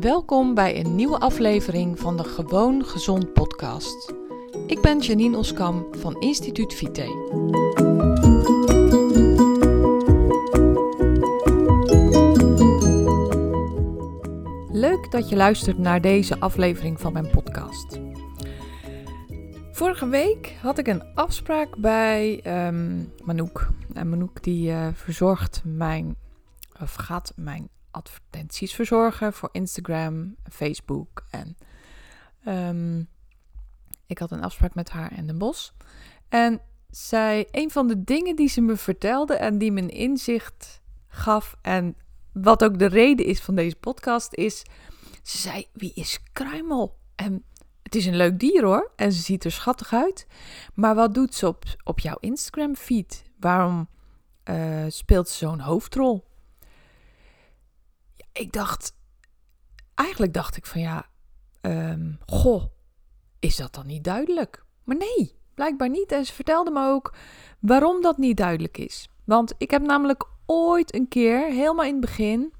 Welkom bij een nieuwe aflevering van de Gewoon Gezond podcast. Ik ben Janine Oskam van Instituut Vite. Leuk dat je luistert naar deze aflevering van mijn podcast. Vorige week had ik een afspraak bij um, Manouk. En Manouk die uh, verzorgt mijn, of gaat mijn advertenties verzorgen voor Instagram, Facebook. En um, ik had een afspraak met haar in de bos. En zij, een van de dingen die ze me vertelde en die me inzicht gaf. En wat ook de reden is van deze podcast, is. Ze zei: Wie is Kruimel? En het is een leuk dier hoor. En ze ziet er schattig uit. Maar wat doet ze op, op jouw Instagram-feed? Waarom uh, speelt ze zo'n hoofdrol? Ik dacht, eigenlijk dacht ik van ja, um, goh, is dat dan niet duidelijk? Maar nee, blijkbaar niet. En ze vertelde me ook waarom dat niet duidelijk is. Want ik heb namelijk ooit een keer, helemaal in het begin,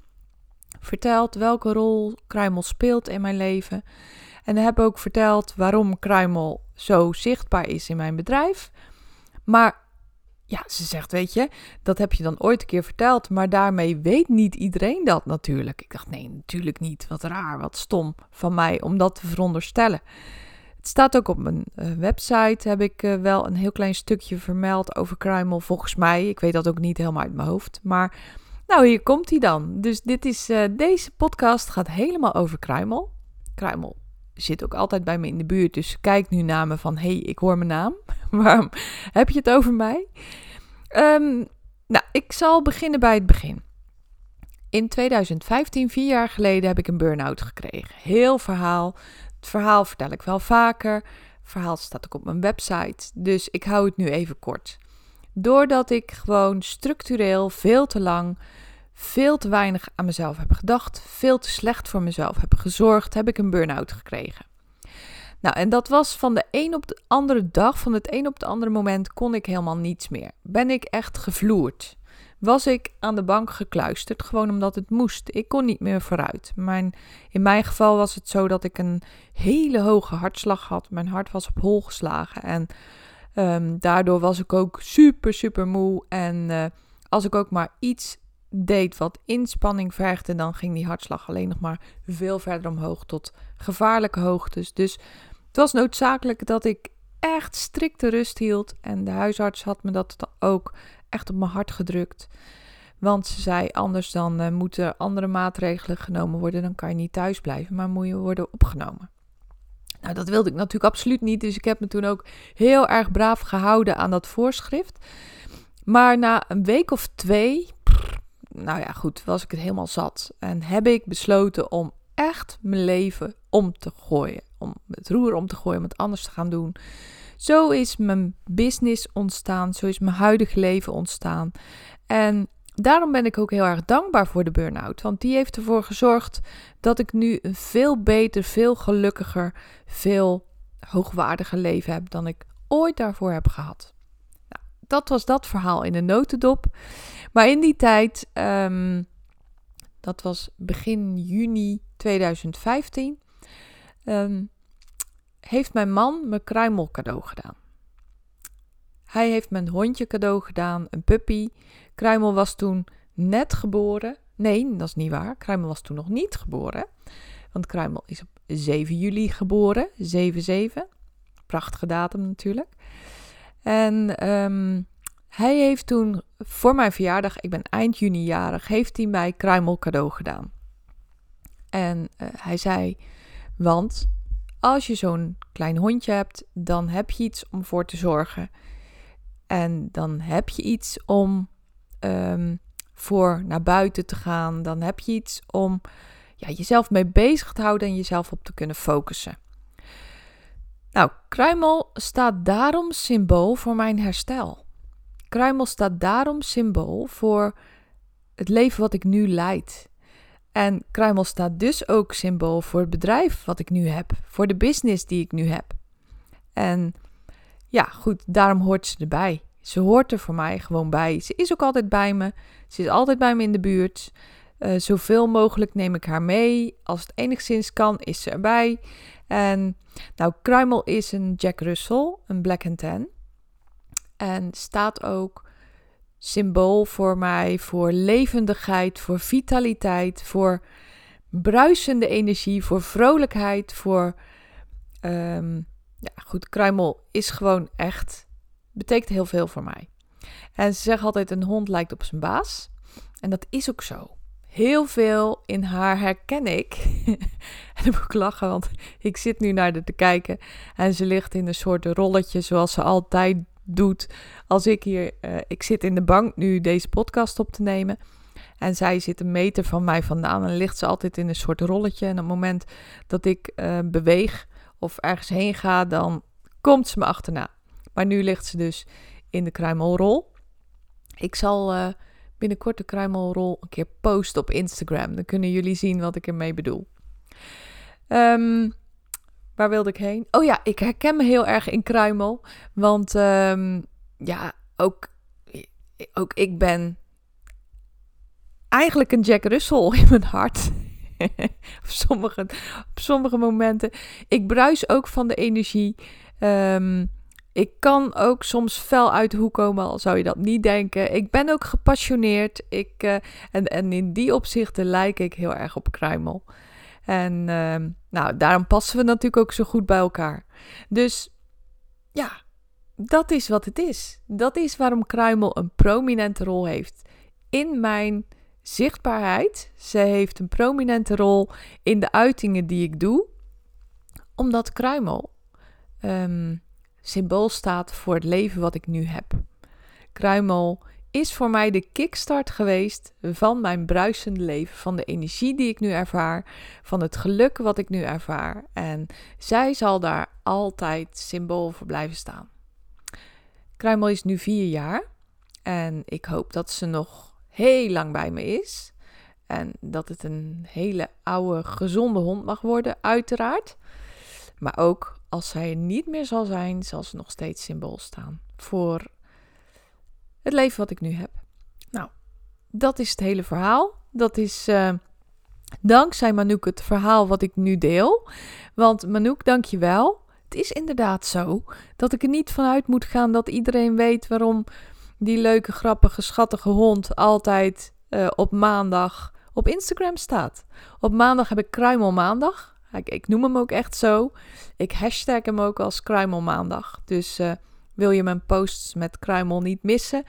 verteld welke rol Kruimel speelt in mijn leven. En heb ook verteld waarom Kruimel zo zichtbaar is in mijn bedrijf. Maar ja, ze zegt, weet je, dat heb je dan ooit een keer verteld, maar daarmee weet niet iedereen dat natuurlijk. Ik dacht, nee, natuurlijk niet. Wat raar, wat stom van mij om dat te veronderstellen. Het staat ook op mijn uh, website, heb ik uh, wel een heel klein stukje vermeld over kruimel, volgens mij. Ik weet dat ook niet helemaal uit mijn hoofd, maar nou, hier komt hij dan. Dus dit is, uh, deze podcast gaat helemaal over kruimel. Kruimel zit ook altijd bij me in de buurt, dus kijk nu naar me van, hé, hey, ik hoor mijn naam. Waarom heb je het over mij? Um, nou, ik zal beginnen bij het begin. In 2015, vier jaar geleden, heb ik een burn-out gekregen. Heel verhaal. Het verhaal vertel ik wel vaker. Het verhaal staat ook op mijn website. Dus ik hou het nu even kort. Doordat ik gewoon structureel veel te lang, veel te weinig aan mezelf heb gedacht, veel te slecht voor mezelf heb gezorgd, heb ik een burn-out gekregen. Nou, en dat was van de een op de andere dag, van het een op het andere moment, kon ik helemaal niets meer. Ben ik echt gevloerd. Was ik aan de bank gekluisterd, gewoon omdat het moest. Ik kon niet meer vooruit. Mijn, in mijn geval was het zo dat ik een hele hoge hartslag had. Mijn hart was op hol geslagen. En um, daardoor was ik ook super, super moe. En uh, als ik ook maar iets deed wat inspanning vergde, dan ging die hartslag alleen nog maar veel verder omhoog tot gevaarlijke hoogtes. Dus het was noodzakelijk dat ik echt strikte rust hield. En de huisarts had me dat ook echt op mijn hart gedrukt. Want ze zei, anders dan uh, moeten andere maatregelen genomen worden. Dan kan je niet thuis blijven, maar moet je worden opgenomen. Nou, dat wilde ik natuurlijk absoluut niet. Dus ik heb me toen ook heel erg braaf gehouden aan dat voorschrift. Maar na een week of twee, nou ja, goed, was ik het helemaal zat. En heb ik besloten om echt mijn leven om te gooien. Om het roer om te gooien, om het anders te gaan doen. Zo is mijn business ontstaan. Zo is mijn huidige leven ontstaan. En daarom ben ik ook heel erg dankbaar voor de burn-out. Want die heeft ervoor gezorgd dat ik nu een veel beter, veel gelukkiger, veel hoogwaardiger leven heb dan ik ooit daarvoor heb gehad. Nou, dat was dat verhaal in de notendop. Maar in die tijd, um, dat was begin juni 2015, um, heeft mijn man me kruimel cadeau gedaan. Hij heeft een hondje cadeau gedaan, een puppy. Kruimel was toen net geboren. Nee, dat is niet waar. Kruimel was toen nog niet geboren. Want Kruimel is op 7 juli geboren. 7-7. Prachtige datum natuurlijk. En um, hij heeft toen voor mijn verjaardag, ik ben eind juni jarig, heeft hij mij kruimel cadeau gedaan. En uh, hij zei, want als je zo'n klein hondje hebt, dan heb je iets om voor te zorgen. En dan heb je iets om um, voor naar buiten te gaan. Dan heb je iets om ja, jezelf mee bezig te houden en jezelf op te kunnen focussen. Nou, kruimel staat daarom symbool voor mijn herstel. Kruimel staat daarom symbool voor het leven wat ik nu leid. En kruimel staat dus ook symbool voor het bedrijf wat ik nu heb, voor de business die ik nu heb. En ja, goed, daarom hoort ze erbij. Ze hoort er voor mij gewoon bij. Ze is ook altijd bij me. Ze is altijd bij me in de buurt. Uh, zoveel mogelijk neem ik haar mee. Als het enigszins kan, is ze erbij. En nou, Kruimel is een Jack Russell, een Black and Tan. En staat ook symbool voor mij voor levendigheid, voor vitaliteit, voor bruisende energie, voor vrolijkheid, voor. Um, ja, goed, kruimel is gewoon echt. betekent heel veel voor mij. En ze zeggen altijd: een hond lijkt op zijn baas. En dat is ook zo. Heel veel in haar herken ik. en dan moet ik lachen, want ik zit nu naar haar te kijken. En ze ligt in een soort rolletje zoals ze altijd doet. Als ik hier, uh, ik zit in de bank nu deze podcast op te nemen. En zij zit een meter van mij vandaan en ligt ze altijd in een soort rolletje. En op het moment dat ik uh, beweeg of ergens heen ga, dan komt ze me achterna. Maar nu ligt ze dus in de kruimelrol. Ik zal uh, binnenkort de kruimelrol een keer posten op Instagram. Dan kunnen jullie zien wat ik ermee bedoel. Um, Waar wilde ik heen? Oh ja, ik herken me heel erg in Kruimel. Want um, ja, ook, ook ik ben eigenlijk een Jack Russell in mijn hart. op, sommige, op sommige momenten. Ik bruis ook van de energie. Um, ik kan ook soms fel uit de hoek komen, al zou je dat niet denken. Ik ben ook gepassioneerd. Ik, uh, en, en in die opzichten lijk ik heel erg op Kruimel. En uh, nou, daarom passen we natuurlijk ook zo goed bij elkaar. Dus ja, dat is wat het is. Dat is waarom Kruimel een prominente rol heeft in mijn zichtbaarheid. Ze heeft een prominente rol in de uitingen die ik doe, omdat Kruimel um, symbool staat voor het leven wat ik nu heb. Kruimel is voor mij de kickstart geweest van mijn bruisende leven, van de energie die ik nu ervaar, van het geluk wat ik nu ervaar. En zij zal daar altijd symbool voor blijven staan. Kruimel is nu vier jaar en ik hoop dat ze nog heel lang bij me is. En dat het een hele oude, gezonde hond mag worden, uiteraard. Maar ook als zij er niet meer zal zijn, zal ze nog steeds symbool staan voor het leven wat ik nu heb. Nou, dat is het hele verhaal. Dat is uh, dankzij Manouk het verhaal wat ik nu deel. Want Manouk, dank je wel. Het is inderdaad zo dat ik er niet vanuit moet gaan dat iedereen weet waarom die leuke, grappige, schattige hond altijd uh, op maandag op Instagram staat. Op maandag heb ik Kruimel Maandag. Ik, ik, noem hem ook echt zo. Ik hashtag hem ook als Kruimel Maandag. Dus uh, wil je mijn posts met Kruimel niet missen?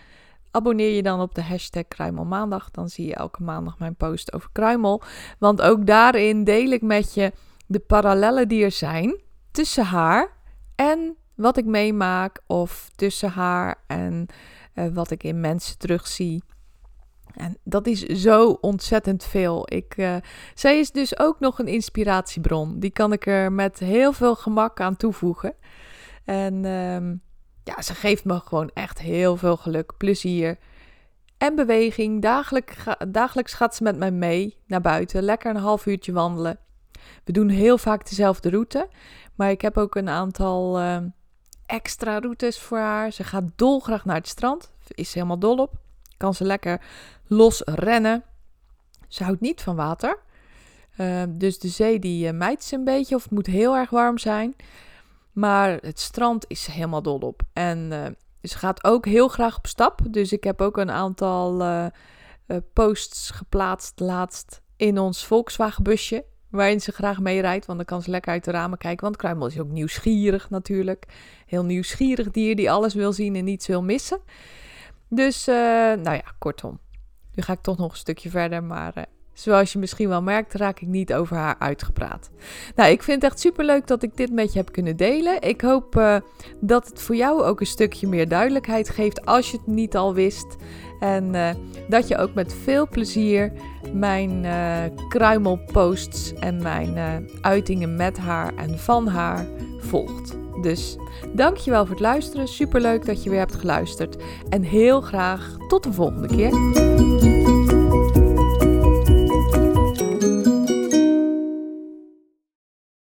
Abonneer je dan op de hashtag Kruimelmaandag. Dan zie je elke maandag mijn post over Kruimel. Want ook daarin deel ik met je de parallellen die er zijn tussen haar en wat ik meemaak. Of tussen haar en uh, wat ik in mensen terugzie. En dat is zo ontzettend veel. Ik, uh, zij is dus ook nog een inspiratiebron. Die kan ik er met heel veel gemak aan toevoegen. En uh, ja, ze geeft me gewoon echt heel veel geluk, plezier en beweging. Dagelijks, dagelijks gaat ze met mij mee naar buiten, lekker een half uurtje wandelen. We doen heel vaak dezelfde route, maar ik heb ook een aantal uh, extra routes voor haar. Ze gaat dolgraag naar het strand, is ze helemaal dol op. Kan ze lekker los rennen. Ze houdt niet van water. Uh, dus de zee die uh, mijt ze een beetje of het moet heel erg warm zijn. Maar het strand is helemaal dol op. En uh, ze gaat ook heel graag op stap. Dus ik heb ook een aantal uh, uh, posts geplaatst laatst in ons Volkswagen busje. Waarin ze graag meerijdt, want dan kan ze lekker uit de ramen kijken. Want Kruimel is ook nieuwsgierig natuurlijk. Heel nieuwsgierig dier die alles wil zien en niets wil missen. Dus, nou ja, kortom. Nu ga ik toch nog een stukje verder, maar Zoals je misschien wel merkt, raak ik niet over haar uitgepraat. Nou, ik vind het echt super leuk dat ik dit met je heb kunnen delen. Ik hoop uh, dat het voor jou ook een stukje meer duidelijkheid geeft als je het niet al wist. En uh, dat je ook met veel plezier mijn uh, kruimelposts en mijn uitingen met haar en van haar volgt. Dus dankjewel voor het luisteren. Super leuk dat je weer hebt geluisterd. En heel graag tot de volgende keer.